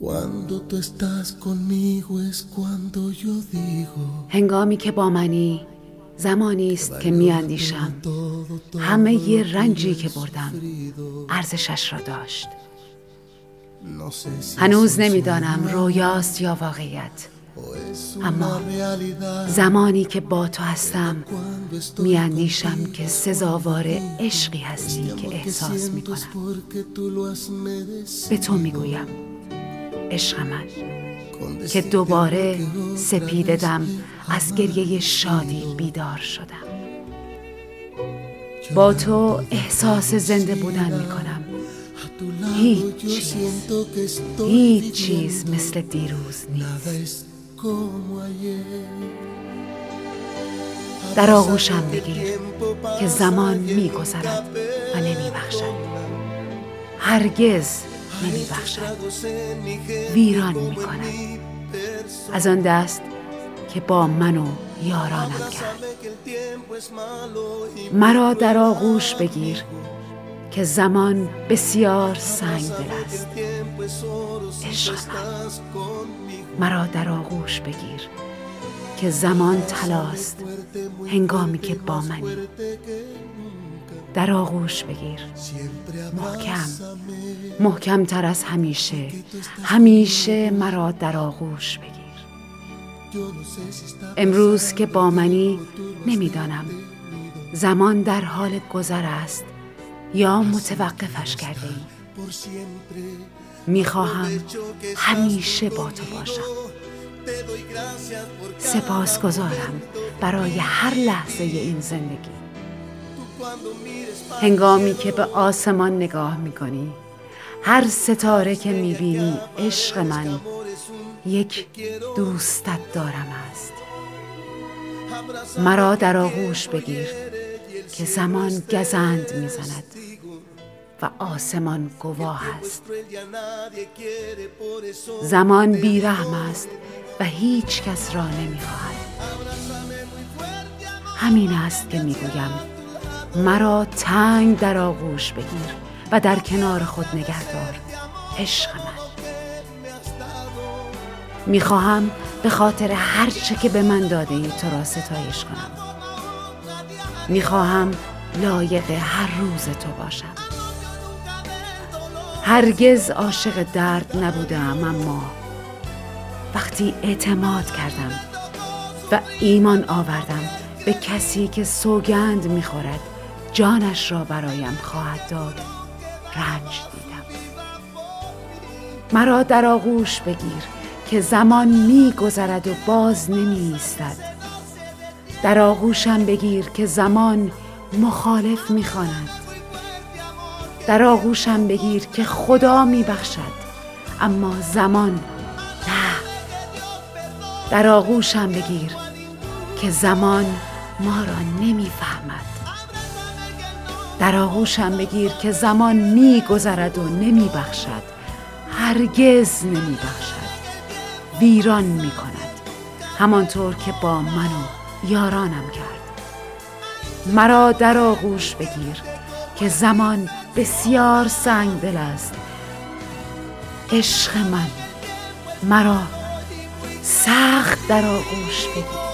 Cuando tú estás conmigo es cuando yo digo هنگامی که با منی زمانی است که میاندیشم. همه یه رنجی که بردم. ارزشش را داشت. هنوز نمی‌دانم رویاست یا واقعیت. اما زمانی که با تو هستم میاندیشم که سزاوار عشقی هستی که احساس می‌کنم. به تو می‌گویم. عشق من که دوباره que otra سپیده vez دم te از گریه شادی بیدار شدم. با تو احساس زنده بودن tu lado هیچ چیز هیچ چیز مثل دیروز نیست. در آغوشم بگیر که زمان میگذرد و نمیبخشد. هرگز نمیبخشد. ویران می‌کند. از آن دست که با من و یارانم کرد. مرا در آغوش بگیر که زمان بسیار سنگ دل است. عشق من. مرا در آغوش بگیر که زمان تلاست هنگامی که با منی. در آغوش بگیر. محکم. محکم تر از همیشه. همیشه مرا در آغوش بگیر. امروز که با منی نمی‌دانم. زمان در حال گذر است یا متوقفش کرده ای. می‌خواهم همیشه با تو باشم. سپاسگزارم برای هر لحظه این زندگی. هنگامی که به آسمان نگاه می‌کنی هر ستاره که می‌بینی عشق من یک دوستت دارم است. مرا در آغوش بگیر که زمان گزند می‌زند و آسمان گواه است. زمان بیرحم است و هیچ کس را نمی‌خواهد. همین است که می‌گویم. مرا تنگ در آغوش بگیر و در کنار خود نگهدار عشق من. می‌خواهم به خاطر هر چه که به من داده ای تو را ستایش کنم. می‌خواهم لایق هر روز تو باشم. هرگز عاشق درد نبودم اما وقتی اعتماد کردم و ایمان آوردم به کسی که سوگند می‌خورد جانش را برایم خواهد داد. رنج دیدم. مرا در آغوش بگیر که زمان میگذرد و باز نمی ایستد. در آغوشم بگیر که زمان مخالف می‌خواند در آغوشم بگیر که خدا میبخشد اما زمان نه. در آغوشم بگیر که زمان ما را نمی‌فهمد در آغوشم بگیر که زمان میگذرد و نمیبخشد. هرگز نمیبخشد. ویران می‌کند. همانطور که با من و یارانم کرد. مرا در آغوش بگیر که زمان بسیار سنگ دل است. عشق من مرا سخت در آغوش بگیر.